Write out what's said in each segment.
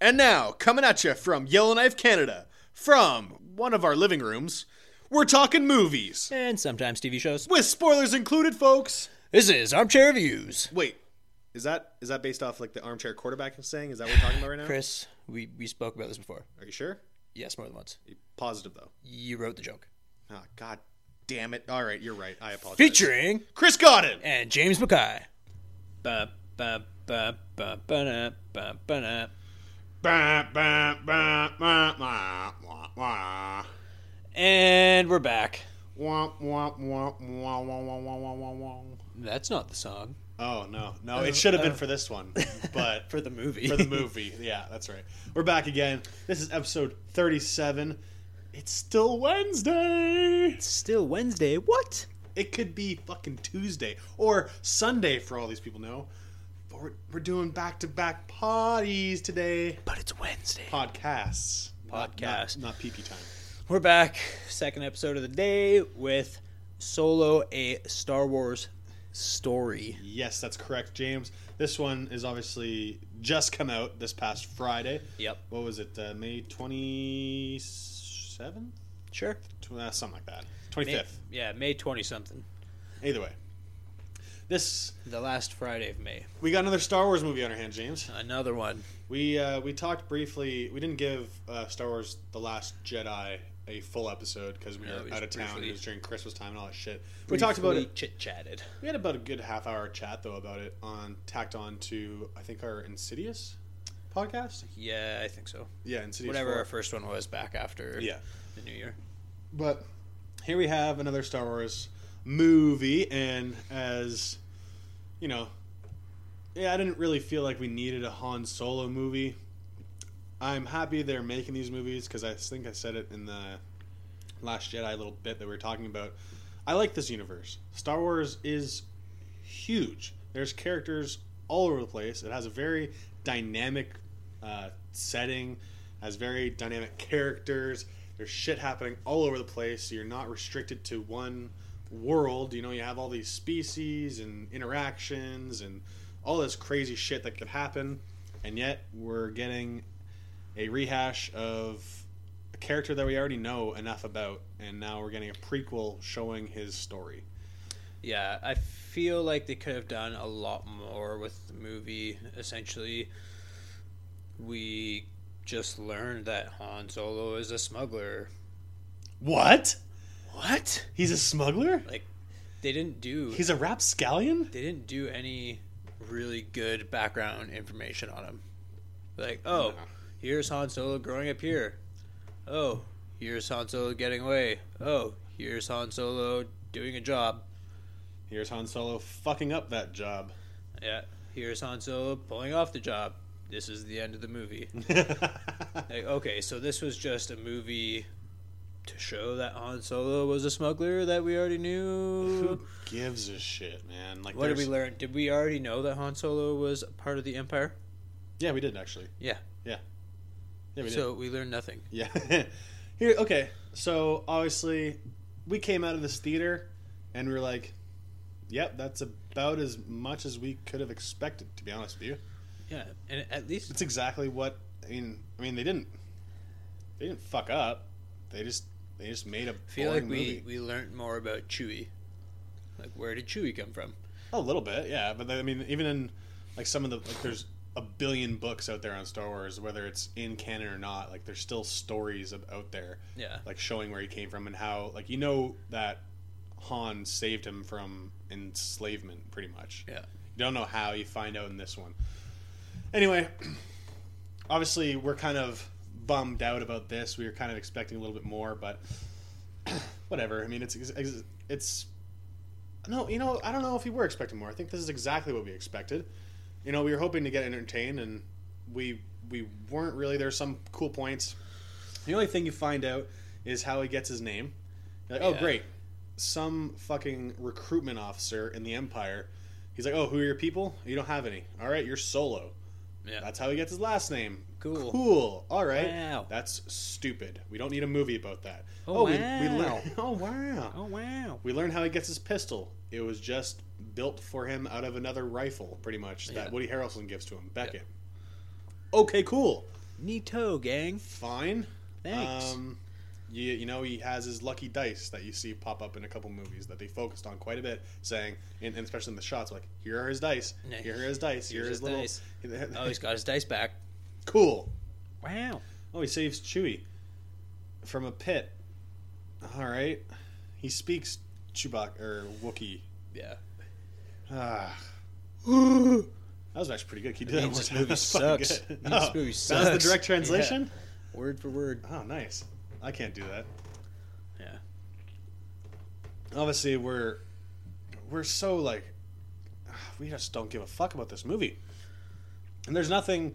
And now, coming at you from Yellowknife, Canada, from one of our living rooms, we're talking movies. And sometimes TV shows. With spoilers included, folks. This is Armchair Reviews. Wait, is that is that based off like the armchair quarterback saying? Is that what we're talking about right now? Chris, we, we spoke about this before. Are you sure? Yes, more than once. You positive though. You wrote the joke. Oh, God damn it. All right, you're right. I apologize. Featuring Chris Godden. and James Mackay. Ba, ba, ba, ba, ba, na, ba, ba, and we're back. That's not the song. Oh no, no! It oh, should have been oh. for this one, but for the movie. For the movie, yeah, that's right. We're back again. This is episode thirty-seven. It's still Wednesday. It's still Wednesday. What? It could be fucking Tuesday or Sunday for all these people know. We're, we're doing back-to-back parties today. But it's Wednesday. Podcasts, Podcasts. not, not PP time. We're back. Second episode of the day with Solo, a Star Wars story. Yes, that's correct, James. This one is obviously just come out this past Friday. Yep. What was it? Uh, May twenty seventh, Sure. uh, something like that. 25th. May, yeah, May 20 something. Either way, this The last Friday of May. we got another Star Wars movie on our hands, James. Another one. We uh, we talked briefly. We didn't give uh, Star Wars: The Last Jedi a full episode because we No, were out of town. briefly- It was during Christmas time and all that shit. We talked about it. Chit chatted. We had about a good half hour chat though about it on tacked on to I think our Insidious podcast. Yeah, I think so. Yeah, Insidious. Whatever 4. our first one was back after Yeah, the New Year. but here we have another Star Wars movie, and as you know, yeah, I didn't really feel like we needed a Han Solo movie. I'm happy they're making these movies because I think I said it in the Last Jedi little bit that we were talking about. I like this universe. Star Wars is huge. There's characters all over the place. It has a very dynamic uh, setting, has very dynamic characters. There's shit happening all over the place. So you're not restricted to one world. You know, you have all these species and interactions and all this crazy shit that could happen. And yet we're getting a rehash of a character that we already know enough about, and now we're getting a prequel showing his story. Yeah, I feel like they could have done a lot more with the movie. Essentially, we just learned that Han Solo is a smuggler. What? What? He's a smuggler? Like, they didn't do He's a rapscallion? they didn't do any really good background information on him. Like, oh, here's Han Solo growing up here. Oh, here's Han Solo getting away. Oh, here's Han Solo doing a job. Here's Han Solo fucking up that job. Yeah, here's Han Solo pulling off the job. This is the end of the movie. Like, okay, so this was just a movie to show that Han Solo was a smuggler that we already knew. Who gives a shit, man? Like, What did we learn? Did we already know that Han Solo was part of the Empire? Yeah, we did actually. Yeah. Yeah. Yeah, we did. So we learned nothing. Yeah. Here, okay. So obviously, we came out of this theater, and we were like, "Yep, that's about as much as we could have expected." To be honest with you, Yeah, and at least it's exactly what I mean. I mean, they didn't, they didn't fuck up. They just, they just made a I feel like we, movie. we learned more about Chewie. Like, where did Chewie come from? A little bit, yeah. But I mean, even in like some of the like, there's a billion books out there on Star Wars, whether it's in canon or not. Like, there's still stories out there, Yeah. like showing where he came from and how, like, you know that Han saved him from enslavement, pretty much. Yeah. You don't know how. You find out in this one. Anyway, obviously, we're kind of bummed out about this. We were kind of expecting a little bit more, but whatever. I mean, it's it's, no, you know, I don't know if we were expecting more. I think this is exactly what we expected. You know, we were hoping to get entertained, and we we weren't really. There's some cool points. The only thing you find out is how he gets his name. You're like, oh, great, some fucking recruitment officer in the Empire. He's like, oh, who are your people? You don't have any. All right, you're Solo. Yeah. That's how he gets his last name. Cool. Cool. All right. Wow. That's stupid. We don't need a movie about that. Oh, we, we wow. learn. Oh wow. Oh wow. We learn how he gets his pistol. It was just built for him out of another rifle, pretty much, that Woody Harrelson gives to him. Beckett. Okay, cool. Neato, gang. fine. Thanks. Um, you, you know, he has his lucky dice that you see pop up in a couple movies that they focused on quite a bit, saying, and, and especially in the shots, like, here are his dice, Yeah. here are his dice, here are Here's his his little. dice. Oh, he's got his dice back. Cool. Wow. Oh, he saves Chewie from a pit. All right. He speaks Chewbacca or Wookiee. Yeah. Ah. that was actually pretty good. He did that this movie sucks. good. It this Oh, movie That was the direct translation? Word for word. Oh, nice. I can't do that. Yeah. Obviously, we're we're so like we just don't give a fuck about this movie. And there's nothing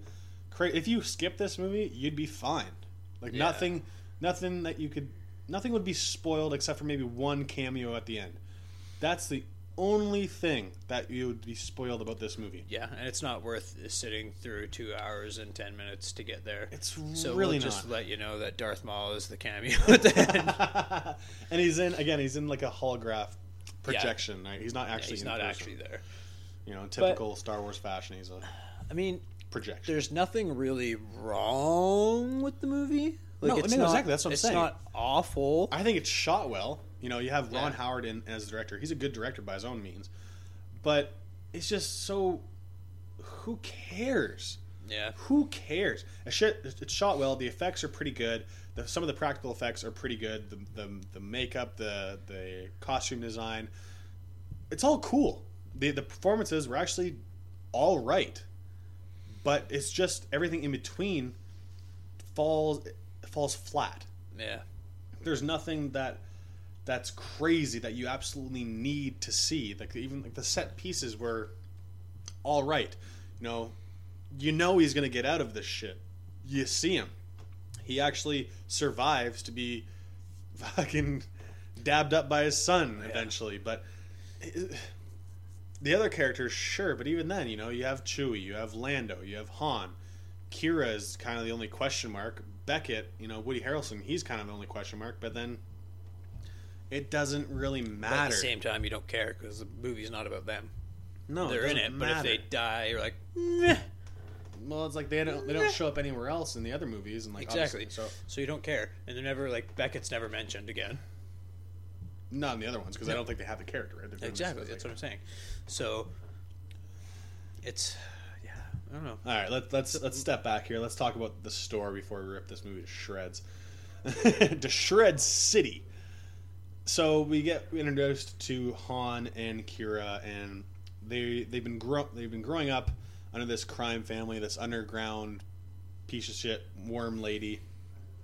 crazy. If you skip this movie, you'd be fine. Like Yeah. nothing, nothing that you could, nothing would be spoiled except for maybe one cameo at the end. That's the only thing that you would be spoiled about this movie. Yeah, and it's not worth sitting through two hours and ten minutes to get there. It's so really we'll just not. let you know that Darth Maul is the cameo at the end. and he's in again. He's in like a holograph projection. Right? He's not Yeah, actually. he's in not person. actually there. You know, in typical Star Wars fashion, he's a I mean, projection. there's nothing really wrong with the movie. Like, No, it's no, not, exactly, that's what I'm it's saying. It's not awful. I think it's shot well. You know, you have Ron Yeah. Howard in as director. He's a good director by his own means, but it's just so. Who cares? yeah, Who cares? It's shot well. The effects are pretty good. The, some of the practical effects are pretty good. The, the the makeup, the the costume design, it's all cool. The the performances were actually all right, but it's just everything in between falls falls flat yeah, there's nothing that that's crazy that you absolutely need to see. Like even like the set pieces were all right. You know, you know he's gonna get out of this shit. You see him. He actually survives to be fucking dabbed up by his son Yeah. eventually. But the other characters, sure, but even then, you know, you have Chewie, you have Lando, you have Han. Qi'ra is kind of the only question mark. Beckett, you know, Woody Harrelson, he's kind of the only question mark. But then it doesn't really But matter. at the same time, you don't care because the movie's not about them. no, They're in Oh, doesn't it, but if they die, you're like, Meh. well, it's like they don't they don't show up anywhere else in the other movies, and like exactly. So so you don't care, and they're never like Beckett's never mentioned again. Not in the other ones because I don't think they have the character. Right? They're Exactly, that's what I'm saying. So it's yeah, I don't know. All right, let, let's let's step back here. Let's talk about the store before we rip this movie to shreds. to Shred City. So we get introduced to Han and Qi'ra, and they they've been grow they've been growing up under this crime family, this underground piece of shit worm lady,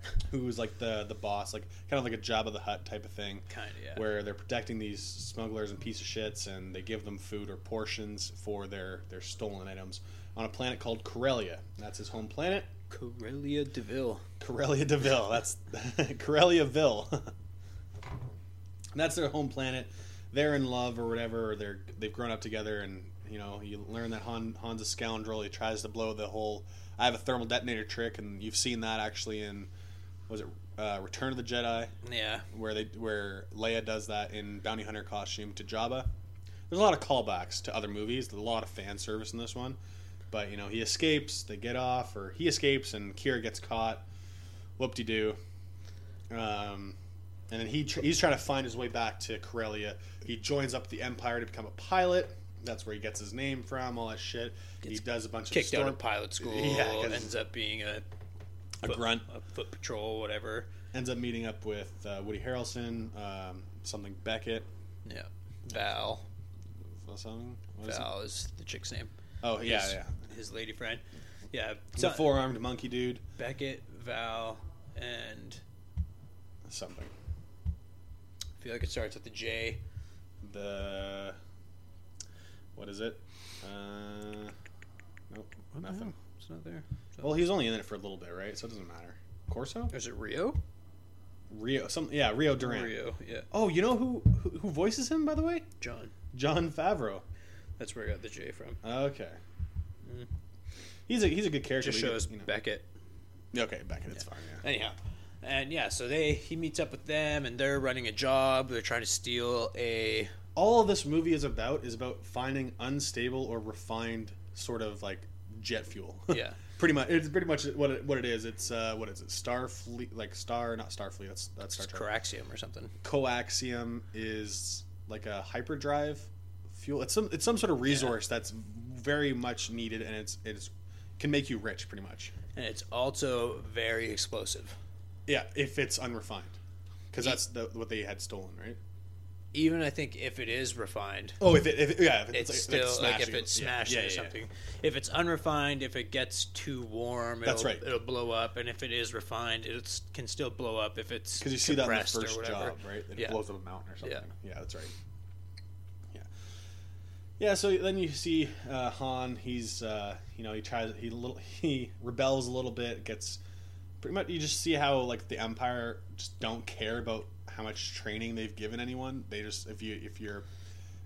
who's like the the boss, like kind of like a Jabba the Hutt type of thing Kind of yeah. where they're protecting these smugglers and piece of shits, and they give them food or portions for their their stolen items on a planet called Corellia. That's his home planet, Corellia Deville. Corellia Deville. That's Corelliaville. That's their home planet. They're in love or whatever, or they're they've grown up together, and you know you learn that Han Han's a scoundrel. He tries to blow the whole I have a thermal detonator trick, and you've seen that actually in was it uh, Return of the Jedi Yeah, where they where Leia does that in bounty hunter costume to Jabba. There's a lot of callbacks to other movies. There's a lot of fan service in this one, but you know he escapes, they get off, or he escapes and Qi'ra gets caught. Whoop de doo. Um, and then he tr- he's trying to find his way back to Corellia. He joins up the Empire to become a pilot. That's where he gets his name from. All that shit. he does a bunch kicked of out storm- of pilot school. Yeah, ends up being a a foot, grunt. a foot patrol, whatever. Ends up meeting up with uh, Woody Harrelson, um, something Beckett, Yeah, Val. something. What is it? Val is the chick's name. Oh yeah, his, yeah. His lady friend. Yeah, The so- four armed monkey dude. Beckett, Val, and Something. I feel like it starts with the J. The what is it? Uh, nope, What nothing. It's not there. Well, he was only in it for a little bit, right? So it doesn't matter. Corso, is it Rio? Rio, some yeah, Rio Duran. Rio, yeah. Oh, you know who, who who voices him by the way? John. Jon Favreau. That's where I got the J from. Okay. Mhm. He's a he's a good character. Just shows you know. Beckett. Okay, Beckett, it's Yeah. fine. Yeah. Anyhow, and yeah, so they he meets up with them, and they're running a job. They're trying to steal a All this movie is about is about finding unstable or refined sort of like jet fuel. yeah. Pretty much, it's pretty much what it, what it is. It's uh, what is it? Starfleet, like Star, not Starfleet. That's that's Star Trek. Coraxium or something. Coaxium is like a hyperdrive fuel. It's some it's some sort of resource that's very much needed, and it's it's can make you rich, pretty much. And it's also very explosive. Yeah, if it's unrefined, because that's the, what they had stolen, right? Even I think if it is refined, Oh, if it, if it yeah, if it's like- still like, if smashing. it's smashed yeah, or yeah, yeah. something. If it's unrefined, if it gets too warm, it'll, That's right. it'll blow up. And if it is refined, it can still blow up if it's Because you see that in the first job, right? It Yeah. blows up a mountain or something. Yeah. Yeah, that's right. Yeah. Yeah. So then you see uh, Han. He's uh, you know he tries he little he rebels a little bit. Gets pretty much you just see how like the Empire just don't care about how much training they've given anyone. They just if you if you're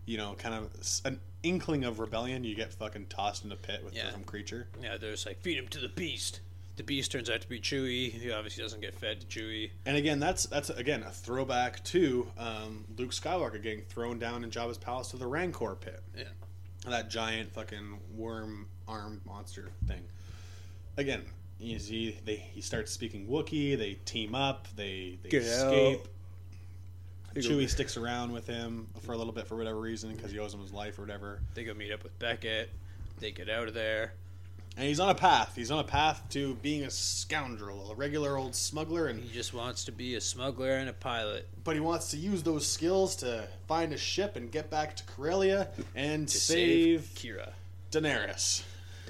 you know kind of an inkling of rebellion, you get fucking tossed in a pit with Yeah. some creature. Yeah, there's like feed him to the beast. The beast turns out to be Chewie. He obviously doesn't get fed to Chewie. And again, that's that's again a throwback to um, Luke Skywalker getting thrown down in Jabba's palace to the Rancor pit. Yeah. that giant fucking worm arm monster thing. Again, you see, they he starts speaking Wookiee. They team up. They they Get escape. out. Chewie sticks around with him for a little bit for whatever reason because he owes him his life or whatever. They go meet up with Beckett. They get out of there. And he's on a path. He's on a path to being a scoundrel, a regular old smuggler, and He just wants to be a smuggler and a pilot but he wants to use those skills to find a ship and get back to Corellia and to save, save Qi'ra. Daenerys,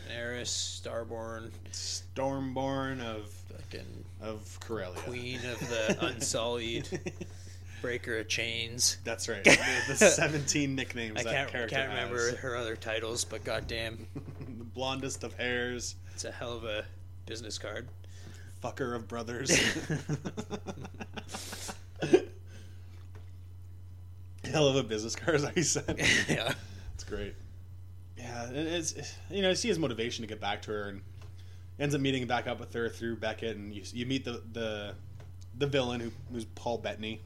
Daenerys, Starborn, Stormborn of fucking of Corellia, queen of the Unsullied, breaker of chains. That's right. The, the seventeen nicknames I that can't, character can't remember has. her other titles, but goddamn, the blondest of hairs, it's a hell of a business card. fucker of brothers. Hell of a business card, as I said. yeah. It's great. Yeah, and it's you know, I see his motivation to get back to her, and ends up meeting back up with her through Beckett, and you you meet the the the villain who who's Paul Bettany,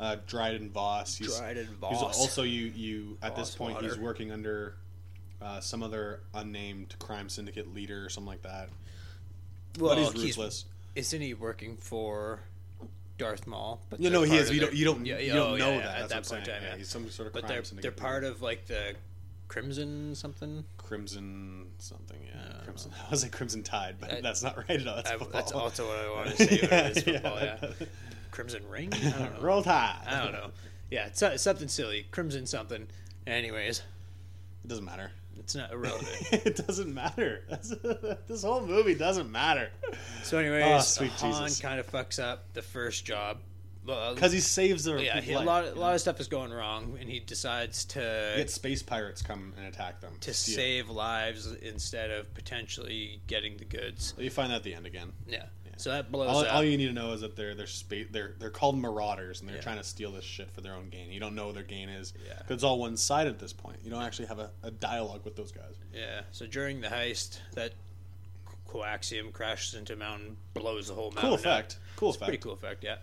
uh, Dryden Voss. He's, Dryden He's Voss. also you you at this Voss point he's working under uh, some other unnamed crime syndicate leader or something like that. Well, but he's he's- ruthless. Isn't he working for Darth Maul? But You they're know he is. You don't you don't Yeah, you yeah, don't oh, know yeah, that. yeah, at that point time, Yeah, he's some sort of But they're they're part of like the Crimson something. Crimson something. Yeah, don't Crimson. I was like Crimson Tide, but I- that's not right at all. That's I, that's also what I want to say. What it is Yeah, football, yeah. yeah. Crimson Ring. I don't know. Roll Tide. I don't know. Yeah, it's, it's something silly. Crimson something. Anyways, It doesn't matter. it's not irrelevant. it doesn't matter. This whole movie doesn't matter So, anyways, Oh, sweet Han Jesus. kind of fucks up the first job. Because he saves their yeah, he, a lot, a lot of stuff is going wrong, and he decides to Get space pirates come and attack them to steal. save lives instead of potentially getting the goods. You find that at the end again. Yeah. So that blows All, up. all you need to know is that they're they're spa- they're they're called marauders and they're Yeah. trying to steal this shit for their own gain. You don't know what their gain is Yeah. because it's all one sided at this point. You don't actually have a, a dialogue with those guys. yeah. So during the heist, that coaxium crashes into a mountain, blows the whole mountain. Cool up. effect. Cool effect. Pretty cool effect, yeah.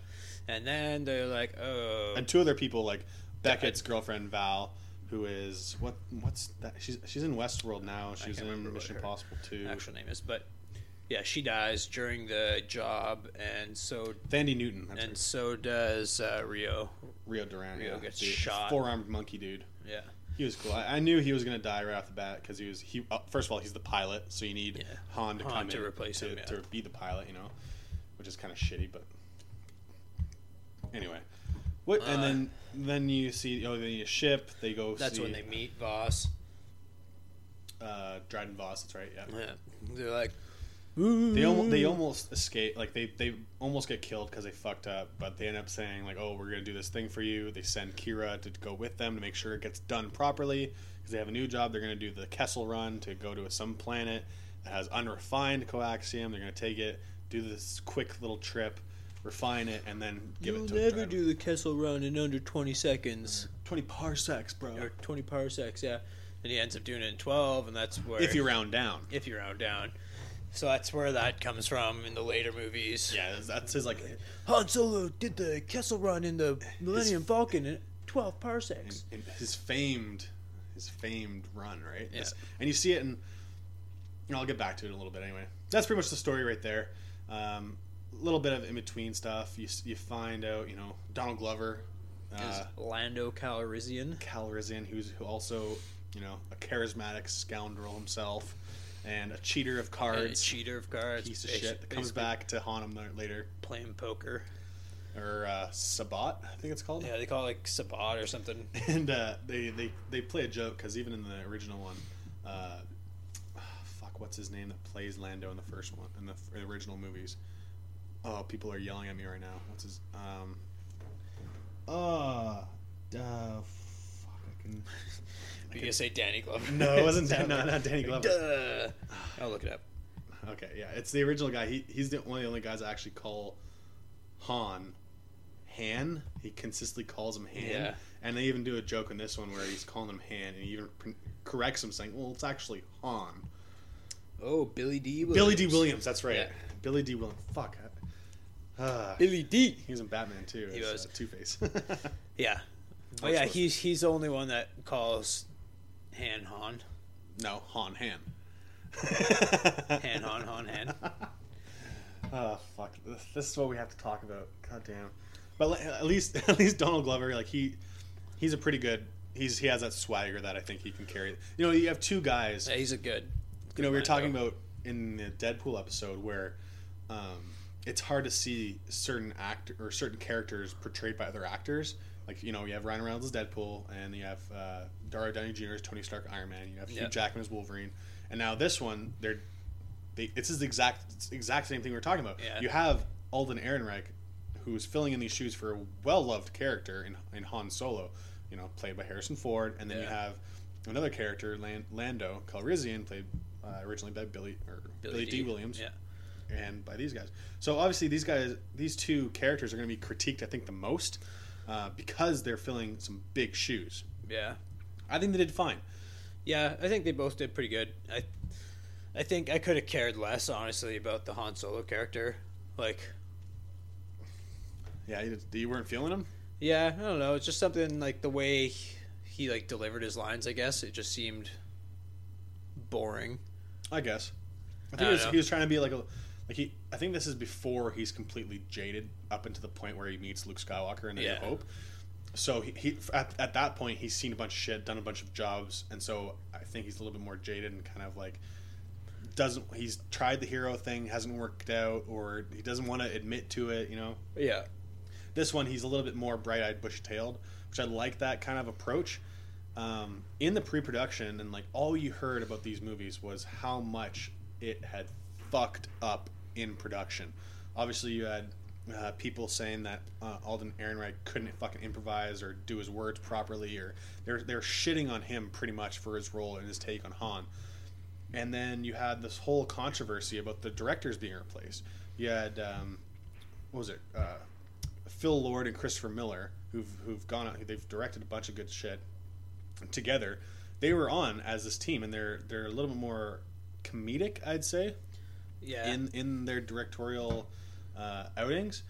And then they're like, oh, And two other people like Beckett's girlfriend Val, who is what what's that? She's she's in Westworld now. She's in Mission Impossible too. actual name is, but yeah, she dies during the job, and so Thandie Newton. And right. so does uh, Rio. Rio Duran. Rio yeah, gets the shot. Four armed monkey dude. Yeah, He was cool. I, I knew he was going to die right off the bat because he was he. Uh, first of all, he's the pilot, so you need Yeah. Han to Han come to in replace to, him, yeah. to be the pilot. You know, which is kind of shitty, but anyway. What and Uh, then then you see oh a ship. They go. that's see, when they meet Voss. uh, Dryden Voss. That's right. Yeah. Yeah, they're like, They almost they almost escape like they they almost get killed because they fucked up, but they end up saying like, "Oh, we're gonna do this thing for you." They send Qi'ra to go with them to make sure it gets done properly because they have a new job. They're gonna do the Kessel Run to go to some planet that has unrefined coaxium. They're gonna take it, do this quick little trip, refine it, and then give You'll it to never do the Kessel Run in under twenty seconds twenty parsecs, bro. or twenty parsecs. Yeah, and he ends up doing it in twelve, and that's where If you round down, if you round down. So that's where that comes from in the later movies. yeah, that's- his like Han Solo did the Kessel Run in the Millennium Falcon in twelve parsecs. in his famed his famed run, right? Yeah. And you see it in I'll get back to it in a little bit anyway. That's pretty much the story right there. Um, little bit of in between stuff. You you find out, you know, Donald Glover, Is uh, Lando Calrissian. Calrissian, who's who also, you know, a charismatic scoundrel himself, and a cheater of A cards, cheater of cards. piece of shit that comes back to haunt him later, playing poker. or uh, Sabacc, I think it's called. Yeah, they call it like Sabacc or something. and uh, they, they they play a joke because even in the original one, uh, fuck, what's his name that plays Lando in the first one in the original movies? Oh, people are yelling at me right now. What's his? Um, uh, uh, fuck, I can. You can say Danny Glover. No, it wasn't Dan- no, not Danny Glover. Duh. I'll look it up. Okay, yeah, it's the original guy. He he's the one of the only guys I actually call Han Han. He consistently calls him Han. Yeah. And they even do a joke in this one where he's calling him Han, and he even corrects him, saying, "Well, it's actually Han." Oh, Billy Dee Williams. Billy Dee Williams. That's right. Yeah. Billy Dee Williams. Fuck. Uh, Billy Dee he was in Batman too. He was. uh, Two Face. Yeah. But I'm yeah, supposed- he's he's the only one that calls Han Han. no, Han Han. Han Han Han Han. Oh fuck! This- This is what we have to talk about. God damn! But li- at least, at least Donald Glover, like he, he's a pretty good. He's he has that swagger that I think he can carry. You know, you have two guys. Yeah, he's a good. you know, we were Lando. talking about in the Deadpool episode where um, it's hard to see certain act or certain characters portrayed by other actors. Like you know, you have Ryan Reynolds as Deadpool, and you have uh, Dario Downey Jr. as Tony Stark Iron Man. You have Hugh Yep. Jackman as Wolverine, and now this one, they're they, it's the exact it's exact same thing we were talking about. Yeah. You have Alden Ehrenreich, who's filling in these shoes for a well loved character in, in Han Solo, you know, played by Harrison Ford, and then you have another character, Lan- Lando Calrissian, played uh, originally by Billy or Billy, Dee Williams, Yeah. And by these guys. So obviously, these guys, these two characters are going to be critiqued, I think, the most uh, because they're filling some big shoes. Yeah. I think they did fine. Yeah, I think they both did pretty good. I I think I could have cared less, honestly, about the Han Solo character. Like, Yeah, you, you weren't feeling them. yeah, I don't know. It's just something like the way he, he like delivered his lines. I guess it just seemed boring. I guess. I I think don't he was, he was trying to be like a like he. I think this is before he's completely jaded up into the point where he meets Luke Skywalker and A New Hope. So he, he at, at that point he's seen a bunch of shit, done a bunch of jobs, and so I think he's a little bit more jaded and kind of like doesn't. He's tried the hero thing, hasn't worked out, or he doesn't want to admit to it. You know, Yeah. this one he's a little bit more bright-eyed, bush-tailed which I like that kind of approach. Um, in the pre-production, and like all you heard about these movies was how much it had fucked up in production. Obviously, you had uh, people saying that uh, Alden Ehrenreich couldn't fucking improvise or do his words properly, or they're they're shitting on him pretty much for his role and his take on Han. And then you had this whole controversy about the directors being replaced. You had um, what was it? Uh, Phil Lord and Christopher Miller, who've who've gone out, they've directed a bunch of good shit together. They were on as this team, and they're they're a little bit more comedic, I'd say, Yeah. in in their directorial uh, outings,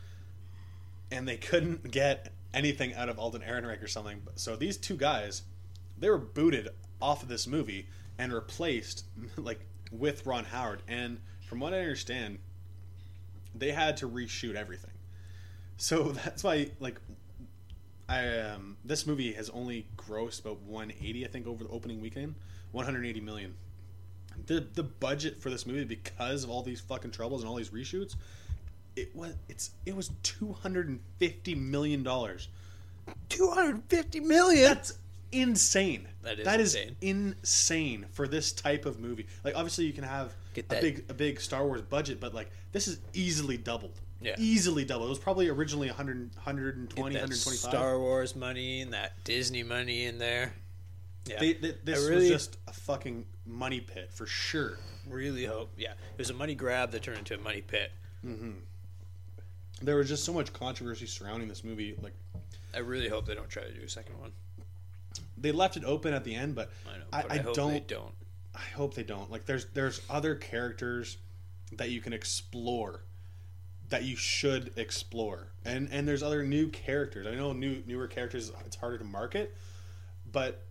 and they couldn't get anything out of Alden Ehrenreich or something. So these two guys, they were booted off of this movie and replaced like with Ron Howard. And from what I understand, they had to reshoot everything. So that's why like I um, this movie has only grossed about 180 I think over the opening weekend, 180 million. The the budget for this movie because of all these fucking troubles and all these reshoots, it was it's it was 250 million dollars. two hundred fifty million. That's insane. That is that is insane. insane for this type of movie. Like obviously you can have Get a big a big Star Wars budget, but like this is easily doubled. Yeah. Easily doubled. It was probably originally 100, 120, Get that 125. Star Wars money and that Disney money in there. Yeah. They, they, this I really- was just a fucking money pit for sure. really hope. Yeah. It was a money grab that turned into a money pit. Mm-hmm. There was just so much controversy surrounding this movie. Like I really hope they don't try to do a second one. they left it open at the end, but I know. I, But I, I hope don't. they don't. I hope they don't. Like there's there's other characters that you can explore that you should explore. And and there's other new characters. I know new newer characters it's harder to market, but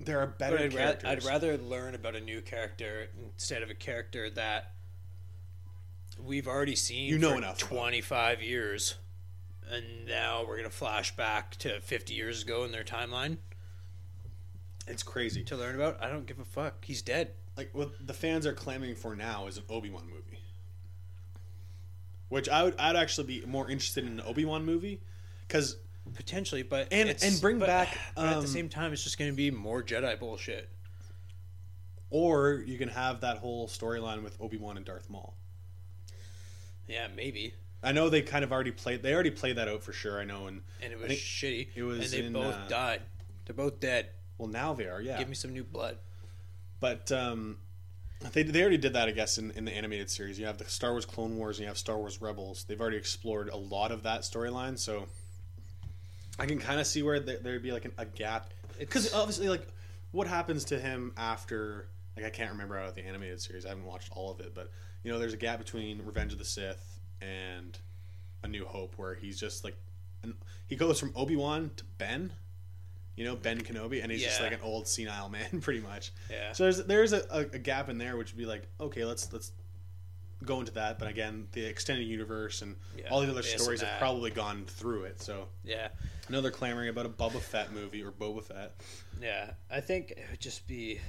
there are better I'd, ra- I'd rather learn about a new character instead of a character that we've already seen You know for enough about. 25 years. And now we're going to flash back to 50 years ago in their timeline it's crazy. to learn about. I don't give a fuck. He's dead. Like what the fans are clamoring for now is an Obi Wan movie, which I would I'd actually be more interested in an Obi Wan movie because Potentially, but And- it's- and bring but- back, but at um, the same time, it's just going to be more Jedi bullshit. or you can have that whole storyline with Obi Wan and Darth Maul. Yeah, maybe. I know they kind of already played. They already played that out for sure. I know, and And it was shitty. it was and they in, both uh, died. They're both dead. well now they are. Yeah, Give me some new blood. But um, they they already did that, I guess, in, in the animated series. You have the Star Wars Clone Wars and you have Star Wars Rebels. They've already explored a lot of that storyline, so I can kind of see where there, there'd be like an, a gap because obviously, like, what happens to him after? Like, I can't remember out of the animated series. I haven't watched all of it, but you know, there's a gap between Revenge of the Sith and A New Hope, where he's just like, an, he goes from Obi Wan to Ben. You know, Ben Kenobi, and he's just like an old senile man, pretty much. Yeah. So there's there's a, a, a gap in there, which would be like, okay, let's let's go into that. But again, the extended universe and Yeah, all the other stories have probably gone through it. So Yeah. I know they're clamoring about a Boba Fett movie or Boba Fett. Yeah. I think it would just be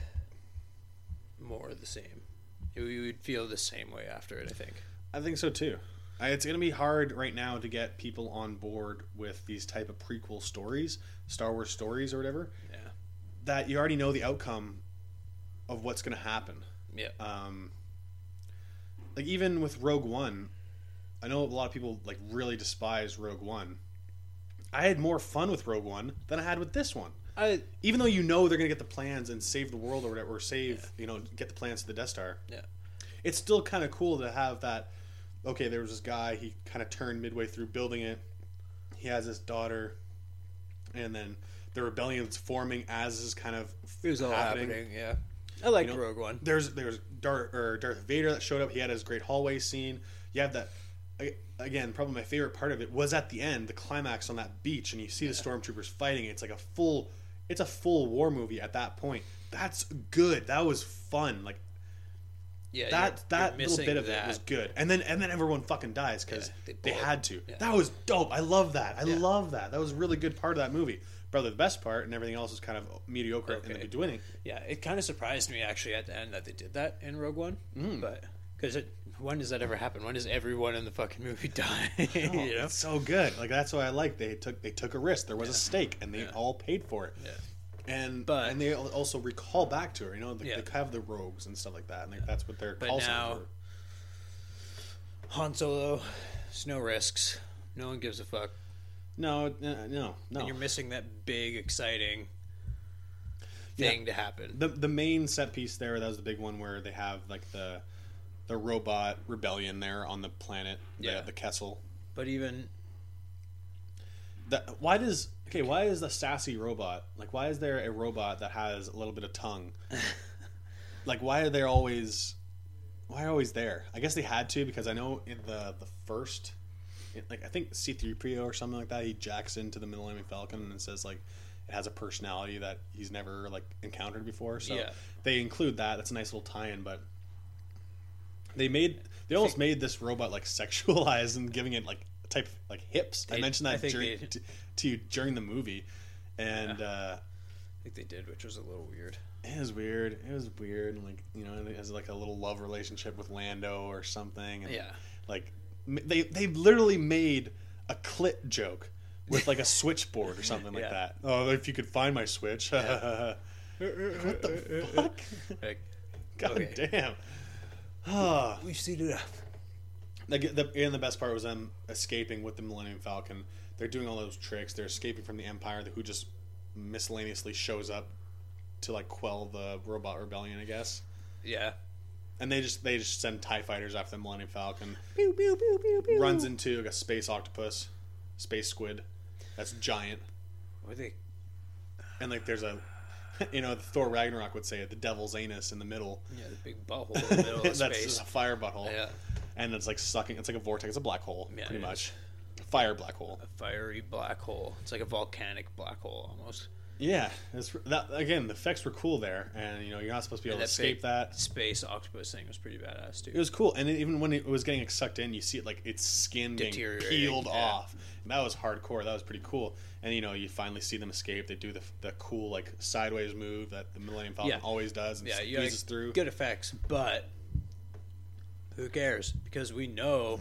more of the same. We would feel the same way after it, I think. I think so too. It's going to be hard right now to get people on board with these type of prequel stories, Star Wars stories or whatever. Yeah. That you already know the outcome of what's going to happen. Yeah. um, like even with Rogue One, I know a lot of people like really despise Rogue One. I had more fun with Rogue One than I had with this one. I Even though you know they're gonna get the plans and save the world or whatever, or save you know get the plans to the Death Star. Yeah. it's still kind of cool to have that. Okay, there was this guy. He kind of turned midway through building it. He has his daughter, and then the rebellion's forming as is kind of it was all happening. happening. Yeah. I like You know, Rogue One. There's there's Darth or Darth Vader that showed up. He had his great hallway scene. You have that again. Probably my favorite part of it was at the end, the climax on that beach, and you see the stormtroopers fighting. It's like a full, it's a full war movie at that point. That's good. That was fun. Like Yeah. that you're- that you're little bit of it that. was good. And then and then everyone fucking dies because Yeah, they they, had to. Yeah. That was dope. I love that. I Yeah. love that. That was a really good part of that movie. Probably the best part, and everything else is kind of mediocre in the beginning. Yeah, it kind of surprised me actually at the end that they did that in Rogue One. Mm. But because it, when does that ever happen? When does everyone in the fucking movie die? Oh, you know? It's so good. Like that's what I like. They took they took a risk. There was a stake, and they Yeah. all paid for it. Yeah. And But- and they also recall back to her. You know, they, Yeah. they have the rogues and stuff like that, and like, that's what their But call now- were. Han Solo, there's no risks. No one gives a fuck. No, uh, no, no. And you're missing that big, exciting thing to happen. the the main set piece there that was the big one where they have like the the robot rebellion there on the planet. the- Yeah. the Kessel. But even That why does okay? Why is the sassy robot like? Why is there a robot that has a little bit of tongue? like why are they always? Why are always there? I guess they had to because I know in the the first, like I think C three PO or something like that, he jacks into the Millennium Falcon and says like it has a personality that he's never like encountered before. So Yeah. they include that. That's a nice little tie-in, but they made they almost made this robot like sexualized and giving it like a type of like hips. I mentioned that think during, they- to, to you during the movie, and uh, I think they did, which was a little weird. it was weird. It was weird. and Like you know, it has like a little love relationship with Lando or something. And, Yeah. like they they literally made a clit joke with like a switchboard or something like Yeah. that. Oh, if you could find my switch. what the fuck? Like, God Okay. damn. We've seen enough. Like the and the best part was them escaping with the Millennium Falcon. They're doing all those tricks. They're escaping from the Empire, who just miscellaneously shows up to like quell the robot rebellion, I guess. Yeah. And they just they just send Tie fighters after the Millennium Falcon. Pew, pew, pew, pew, pew. Runs into like a space octopus, space squid, that's giant. Were they? And like there's a, you know, Thor Ragnarok would say it, the devil's anus in the middle. Yeah, the big butthole in the middle of that's space. just a fire butthole. Yeah. And it's like sucking. It's like a vortex. It's a black hole, Yeah, pretty it much. Fire black hole. A fiery black hole. It's like a volcanic black hole almost. Yeah, that again. The effects were cool there, and you know you're not supposed to be able to escape that. Space octopus thing was pretty badass too. It was cool, and even when it was getting sucked in, you see it like its skin getting peeled yeah. off. And that was hardcore. That was pretty cool. And you know, you finally see them escape. They do the the cool like sideways move that the Millennium Falcon Yeah. always does and yeah, you gotta through. good effects, but who cares? Because we know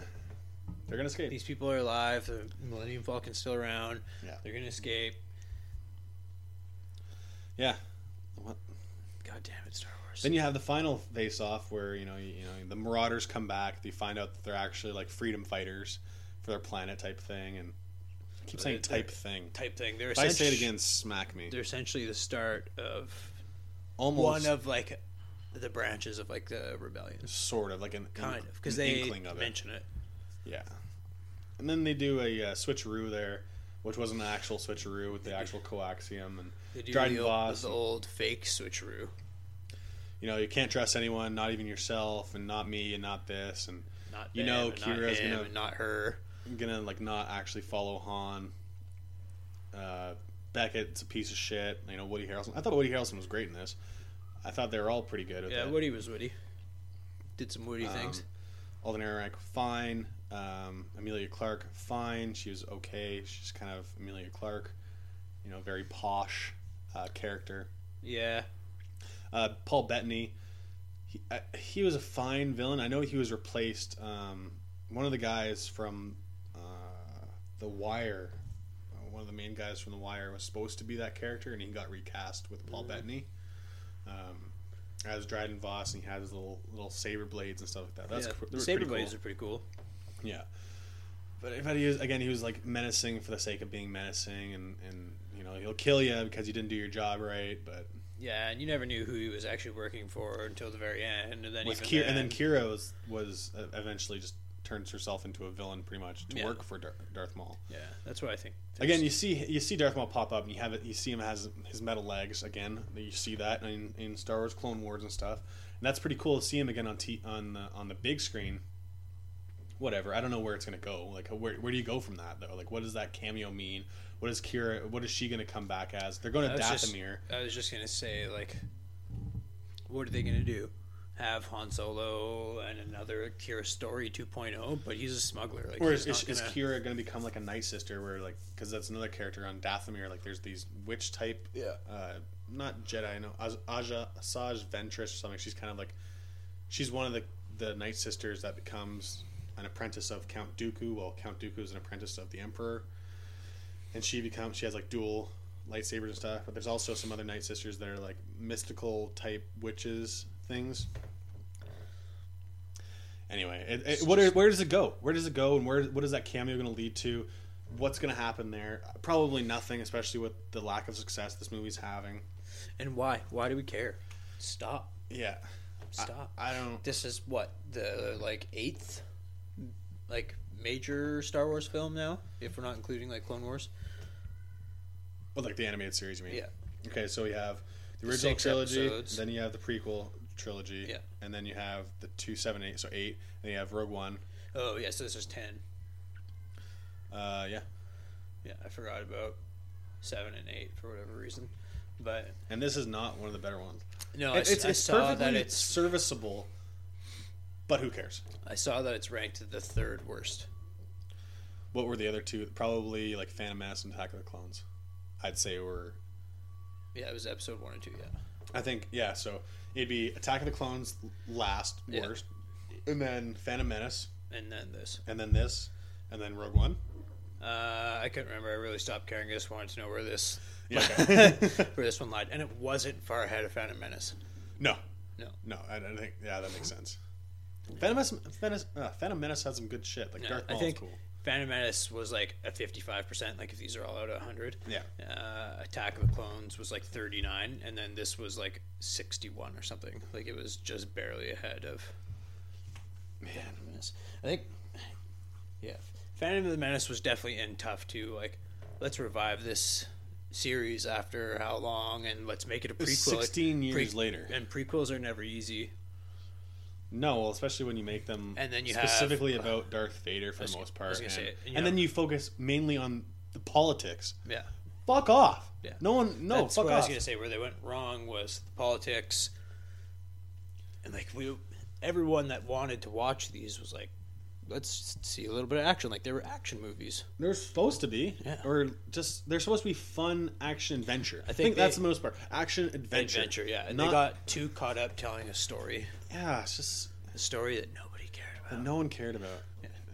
They're gonna escape. these people are alive. The Millennium Falcon's still around. Yeah. They're gonna escape. Yeah. What? God damn it, Star Wars. Then you have the final face off where you know you, you know the Marauders come back. They find out that they're actually like freedom fighters for their planet type thing, and I keep saying type thing. type thing. They're If I say it again, smack me. They're essentially the start of Almost one of like the branches of like the rebellion, sort of like an kind of, because they inkling of it. mention it. Yeah. And then they do a uh, switcheroo there, which wasn't an actual switcheroo with the actual coaxium, and They do Dryden the, old, Voss. the old fake switcheroo. you know you can't trust anyone, not even yourself, and not me, and not this, and Not You know and not Qi'ra's him, gonna- and not her. I'm gonna like not actually follow Han. Uh, Beckett's a piece of shit. You know Woody Harrelson. I thought Woody Harrelson was great in this. I thought they were all pretty good. Yeah, it. Woody was Woody. Did some Woody Um, things. Alden Ehrenreich, fine. Um, Emilia Clarke, fine. She was okay. She's kind of Emilia Clarke, you know, very posh uh, character. Yeah, Uh, Paul Bettany, he, uh, he was a fine villain. I know he was replaced. Um, one of the guys from uh, The Wire, uh, one of the main guys from The Wire, was supposed to be that character, and he got recast with Paul Bettany. Um, as Dryden Voss, and he had his little little saber blades and stuff like that. That's yeah. cr- The saber pretty cool. blades are pretty cool. Yeah. But, but he was again he was like menacing for the sake of being menacing and, and you know he'll kill you because you didn't do your job right but Yeah, and you never knew who he was actually working for until the very end, and then with even Qi'ra, and then then- Qi'ra was, was uh, eventually just turns herself into a villain pretty much to Yeah. work for Dar- Darth Maul yeah, that's what I think. again you see you see Darth Maul pop up and you have it you see him has his metal legs again you see that in, in Star Wars Clone Wars and stuff and that's pretty cool to see him again on t- on the on the big screen whatever. I don't know where it's gonna go. Like, where where do you go from that though? Like, what does that cameo mean? What is Qi'ra? What is she gonna come back as? They're going to was just- Dathomir. I was just gonna say, like, what are they gonna do? Have Han Solo and another Qi'ra story 2.0, but he's a smuggler. Like, Or is, is, gonna- Qi'ra going to become like a night sister? Where like, because that's another character on Dathomir. Like, there's these witch type. Yeah. Uh, not Jedi. No, Az- Aja Asajj Ventress or something. She's kind of like, she's one of the the night sisters that becomes an apprentice of Count Dooku. Well, Count Dooku is an apprentice of the Emperor, and she becomes she has like dual lightsabers and stuff. But there's also some other night sisters that are like mystical type witches things. Anyway, it, it, what are, where does it go? Where does it go, and where what is that cameo going to lead to? What's going to happen there? Probably nothing, especially with the lack of success this movie's having. And why? Why do we care? Stop. Yeah, Stop. I, I don't. this is what the like eighth, like major Star Wars film now, if we're not including like Clone Wars. Well, like the animated series, you mean? Yeah. Okay, so we have the original Six trilogy, episodes. then you have the prequel trilogy, Yeah. and then you have the two, seven, eight, so eight, and then you have Rogue One. Oh yeah, so this is ten. Uh, yeah, Yeah, I forgot about seven and eight for whatever reason, but and this is not one of the better ones. no, It- it's I it's saw perfectly that it's serviceable, but who cares? I saw that it's ranked the third worst. What were the other two? Probably like Phantom Menace and Attack of the Clones. I'd say were. Yeah, it was episode one and two. Yeah, I think yeah. So it'd be Attack of the Clones last Yeah. worst, and then Phantom Menace, and then this. and then this, and then Rogue One. Uh, I couldn't remember. I really stopped caring. I just wanted to know where this Yeah. where this one lied, and it wasn't far ahead of Phantom Menace. no, No. no. I, I think yeah, that makes sense. Phantom Menace, Phantom, uh, Phantom Menace had some good shit. Like Yeah, Darth I Maul's think cool. Phantom Menace was like a fifty-five percent. Like if these are all out of hundred. Yeah. Uh, Attack of the Clones was like thirty-nine, and then this was like sixty-one or something. Like it was just barely ahead of Man, Phantom Menace. I think, yeah, Phantom of the Menace was definitely in tough too. Like, let's revive this series after how long, and let's make it a prequel. 16 years Pre- later. and prequels are never easy. No, well, especially when you make them And then you have- specifically about Darth Vader for was- the most part, and, say and and then you focus mainly on the politics Yeah, fuck off. Yeah. No one. No, That's fuck what I was gonna say. Where they went wrong was the politics, and like we, everyone that wanted to watch these was like, let's see a little bit of action. Like they were action movies. They're supposed to be, Yeah. or just they're supposed to be fun action adventure. I think, think that's the most part. Action adventure. Adventure, yeah. And Not- they got too caught up telling a story, yeah. It's just a story that nobody cared about. that no one cared about,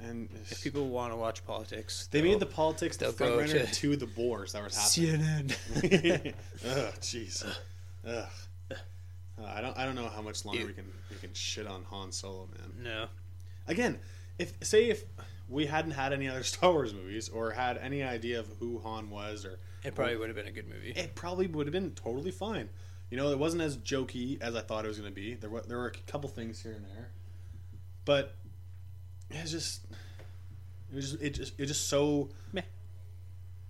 and If people want to watch politics, they made the politics the they'll front runner to- to the wars that was happening. CNN. Ugh, jeez. Ugh. Uh, I don't. I don't know how much longer we can we can shit on Han Solo, man. no, Again, if say if we hadn't had any other Star Wars movies or had any idea of who Han was, or it probably would have been a good movie. it probably would have been totally fine. You know, it wasn't as jokey as I thought it was going to be. There were there were a couple things here and there, but it was just it was just, it just it just so Meh.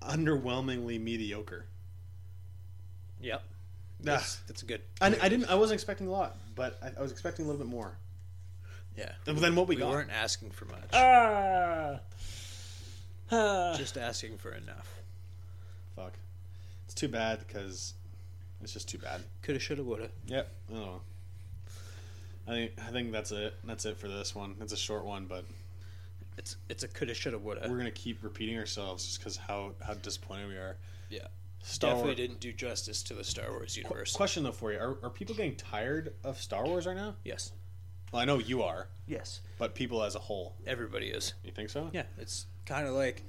underwhelmingly mediocre. Yep, Ah. that's, that's good. I, I didn't. I wasn't expecting a lot, but I, I was expecting a little bit more. Yeah, Than than what we, we got. weren't asking for much. Ah. Ah. just asking for enough. Fuck. It's too bad because it's just too bad. Coulda, shoulda, woulda. Yep. I don't know. I think I think that's it. That's it for this one. It's a short one, but It's it's a coulda, shoulda, woulda. we're gonna keep repeating ourselves just because how how disappointed we are. Yeah. Star Definitely Wars. didn't do justice to the Star Wars Qu- universe. question though for you: are, are people getting tired of Star Wars right now? yes. Well, I know you are, Yes. but people as a whole, Everybody is. you think so? Yeah, it's kind of like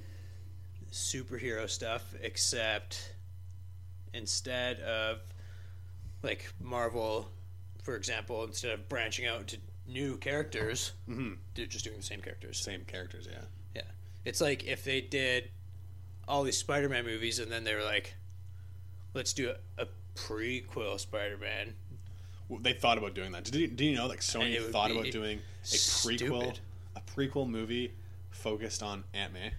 superhero stuff, except instead of like Marvel, for example, instead of branching out into new characters, Mm-hmm. they're just doing the same characters. Same characters, yeah. Yeah, it's like if they did all these Spider-Man movies and then they were like, let's do a, a prequel Spider-Man. They thought about doing that. Did you, did you know like Sony thought about doing a prequel, a prequel movie focused on Aunt May?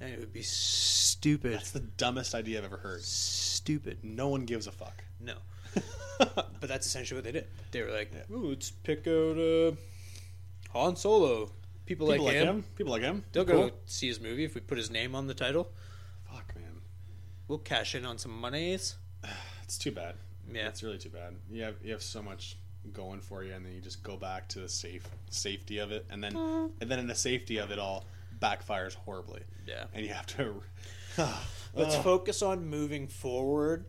And it would be stupid. That's the dumbest idea I've ever heard. stupid. No one gives a fuck. No. But that's essentially what they did. They were like, "Ooh, let's pick out uh, Han Solo." People, People like, like him, him. People like him. They'll Cool. go see his movie if we put his name on the title. Fuck, man. We'll cash in on some monies. It's too bad. Yeah. It's really too bad. You have you have so much going for you, and then you just go back to the safe safety of it, and then mm. and then in the safety of it all backfires horribly, Yeah. and you have to. Let's Ugh. focus on moving forward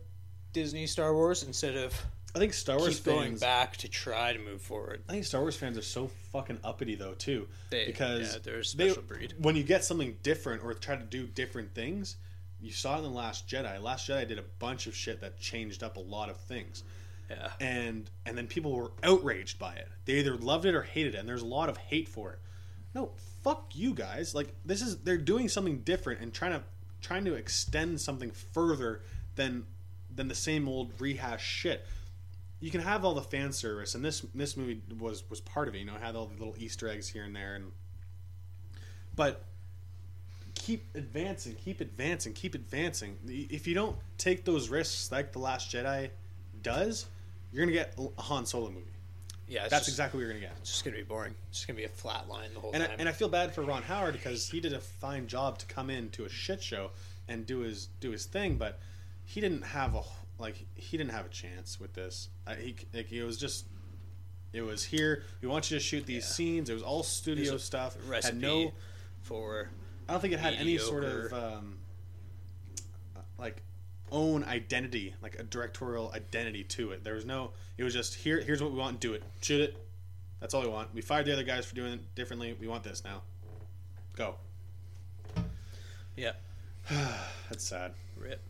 Disney Star Wars instead of I think Star Wars keep going fans. back to try to move forward. I think Star Wars fans are so fucking uppity though too, They- because yeah, they're a they- breed. When you get something different or try to do different things, you saw in the Last Jedi. Last Jedi did a bunch of shit that changed up a lot of things. Yeah. and and then people were outraged by it. They either loved it or hated it, and there's a lot of hate for it. No, fuck you guys. Like this is they're doing something different and trying to trying to extend something further than than the same old rehash shit. You can have all the fan service, and this this movie was was part of it. You know, it had all the little Easter eggs here and there, and but keep advancing, keep advancing, keep advancing. If you don't take those risks like the Last Jedi does, you're gonna get a Han Solo movie. Yeah, That's just, exactly what you're gonna get. It's just gonna be boring. It's just gonna be a flat line the whole And I, time. and I feel bad for Ron Howard because he did a fine job to come into a shit show and do his do his thing, but he didn't have a like he didn't have a chance with this. I, he like, it was just it was here. We want you to shoot these Yeah. scenes. It was all studio stuff. recipe Had no for I don't think it had any sort of um, like own identity, like a directorial identity to it. There was no. It was just here. Here's what we want. Do it. Shoot it. That's all we want. We fired the other guys for doing it differently. We want this now. Go. yeah. That's sad. Rip.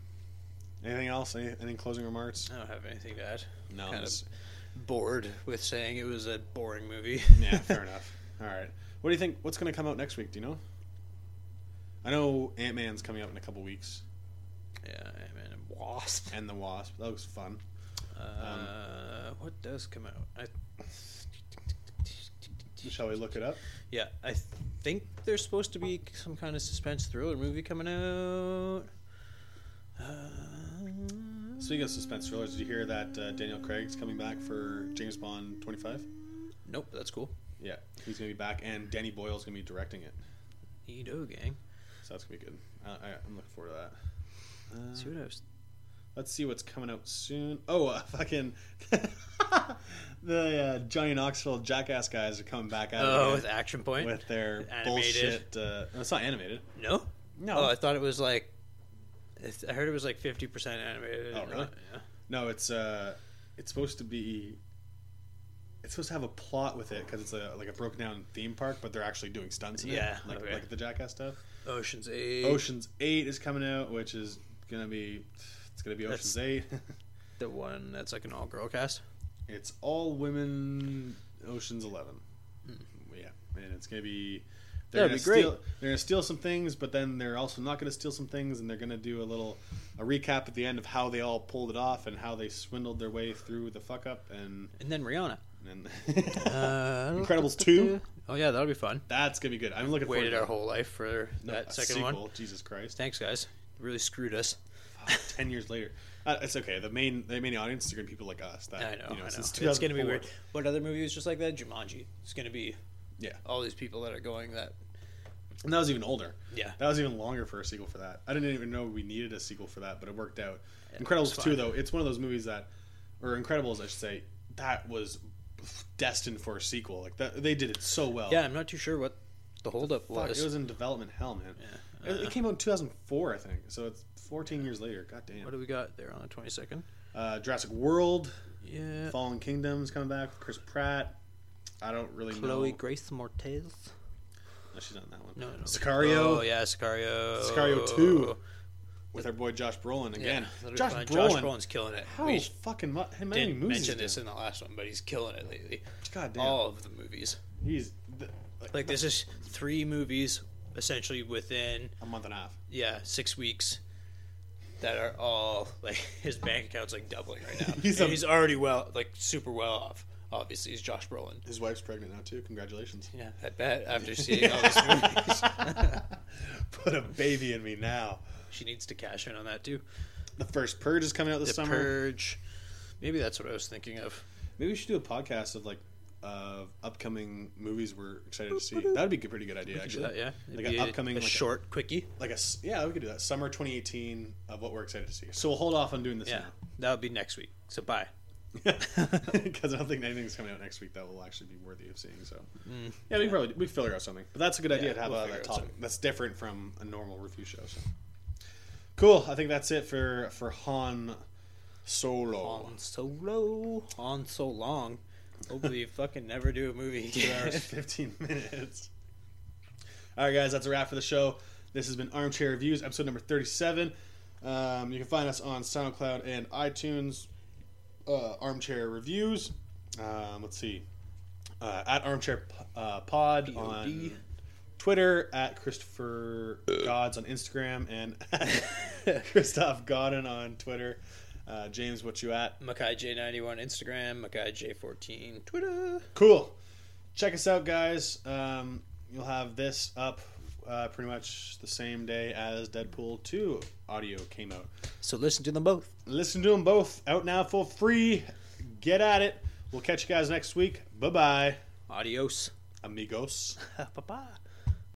Anything else? Any, any closing remarks? I don't have anything to add. No. kind of bored with saying it was a boring movie. yeah. Fair enough. All right. What do you think? What's going to come out next week? Do you know? I know Ant Man's coming out in a couple weeks, yeah, Ant-Man and Wasp. and the Wasp. That looks fun. Uh, what does come out? I, Shall we look it up? yeah, I think there's supposed to be some kind of suspense thriller movie coming out. Uh, Speaking of suspense thrillers, did you hear that uh, Daniel Craig's coming back for James Bond 25? nope, that's cool. Yeah, he's going to be back, and Danny Boyle's going to be directing it. Edo gang. So that's to be good. I, I, I'm looking forward to that. Uh, See what was. let's see what's coming out soon. Oh, uh, fucking the uh, Johnny Knoxville Jackass guys are coming back out Oh, with Action Point. with their animated. bullshit. Uh, no, it's not animated. no. No, Oh, I thought it was like. I heard it was like fifty percent animated. Oh, really? Yeah. no, it's uh, it's supposed to be. It's supposed to have a plot with it because it's a like a broken down theme park, but they're actually doing stunts in Yeah, it, like okay. like the Jackass stuff. Ocean's Eight. Ocean's Eight is coming out, which is gonna be it's gonna be That's- Ocean's Eight. The one that's like an all girl cast. it's all women. Ocean's Eleven. Hmm. Yeah, and it's gonna be. They're That'd gonna be steal, They're gonna steal some things, but then they're also not gonna steal some things, and they're gonna do a little a recap at the end of how they all pulled it off and how they swindled their way through the fuck up and And then Rihanna. and Uh, Incredibles 2? Oh yeah, that'll be fun. that's gonna be good. I'm looking Waited our forward whole life for to that a second sequel. one. Jesus Christ, Thanks, guys. Really screwed us. Fuck, ten years later. Uh, it's okay. The main the main audience are gonna be people like us. That, I know. You know I know. It's gonna be weird. What other movie is just like that? Jumanji. It's gonna be Yeah, all these people that are going that. and that was even older. Yeah. That was even longer for a sequel for that. I didn't even know we needed a sequel for that, but it worked out. Yeah, Incredibles two though, it's one of those movies that, or Incredibles, I should say, that was destined for a sequel. Like that, they did it so well. Yeah, I'm not too sure what the holdup Fuck, was. it was in development hell, man. Yeah. It, it came out in 2004, I think. So it's 14 years later. God damn. what do we got there on the 22nd? Uh, Jurassic World, Yeah. Fallen Kingdoms coming back with Chris Pratt. I don't really Chloe know. Chloe Grace Moretz. No, she's not in that one. No, no. Sicario Oh yeah, Sicario. Sicario 2. With our boy Josh Brolin again. Yeah, Josh. Brolin. Josh Brolin's killing it. How we fucking mu- how many didn't movies? mention this in the last one, but he's killing it lately. God damn. All of the movies. He's th- Like this is three movies essentially within a month and a half. yeah six weeks that are all like his bank account's like doubling right now. He's a- he's already well like super well off. Obviously, he's Josh Brolin. His wife's pregnant now too. Congratulations. Yeah, I bet after seeing all these movies, Put a baby in me now. She needs to cash in on that too. The first Purge is coming out this The summer. Purge. Maybe that's what I was thinking of. Maybe we should do a podcast of like uh, upcoming movies we're excited to see. That'd be a pretty good idea, We could do actually. that, yeah. Like It'd an upcoming, a like a- short quickie. Like a yeah, we could do that. Summer 2018 of what we're excited to see. So we'll hold off on doing this Yeah, that would be next week. So bye. because I don't think anything's coming out next week that will actually be worthy of seeing. So Mm. yeah, we probably we figure out something. But that's a good idea Yeah, to have we'll that topic something. that's different from a normal review show. So cool. I think that's it for for Han Solo. On solo, on so long. Hopefully, you fucking never do a movie Two hours, 15 minutes. All right, guys, that's a wrap for the show. This has been Armchair Reviews, episode number 37. Um, you can find us on SoundCloud and iTunes, uh, Armchair Reviews. Um, let's see. Uh, at Armchair uh, Pod on POD. Twitter, at Christopher Gods on Instagram, and Christoph Godin on Twitter. Uh, James, what you at? Makai J91 Instagram, Makai J14 Twitter. Cool. Check us out, guys. Um, you'll have this up uh, pretty much the same day as Deadpool 2 audio came out. So listen to them both. Listen to them both out now for free. Get at it. We'll catch you guys next week. Bye bye, Adios. amigos. Bye bye.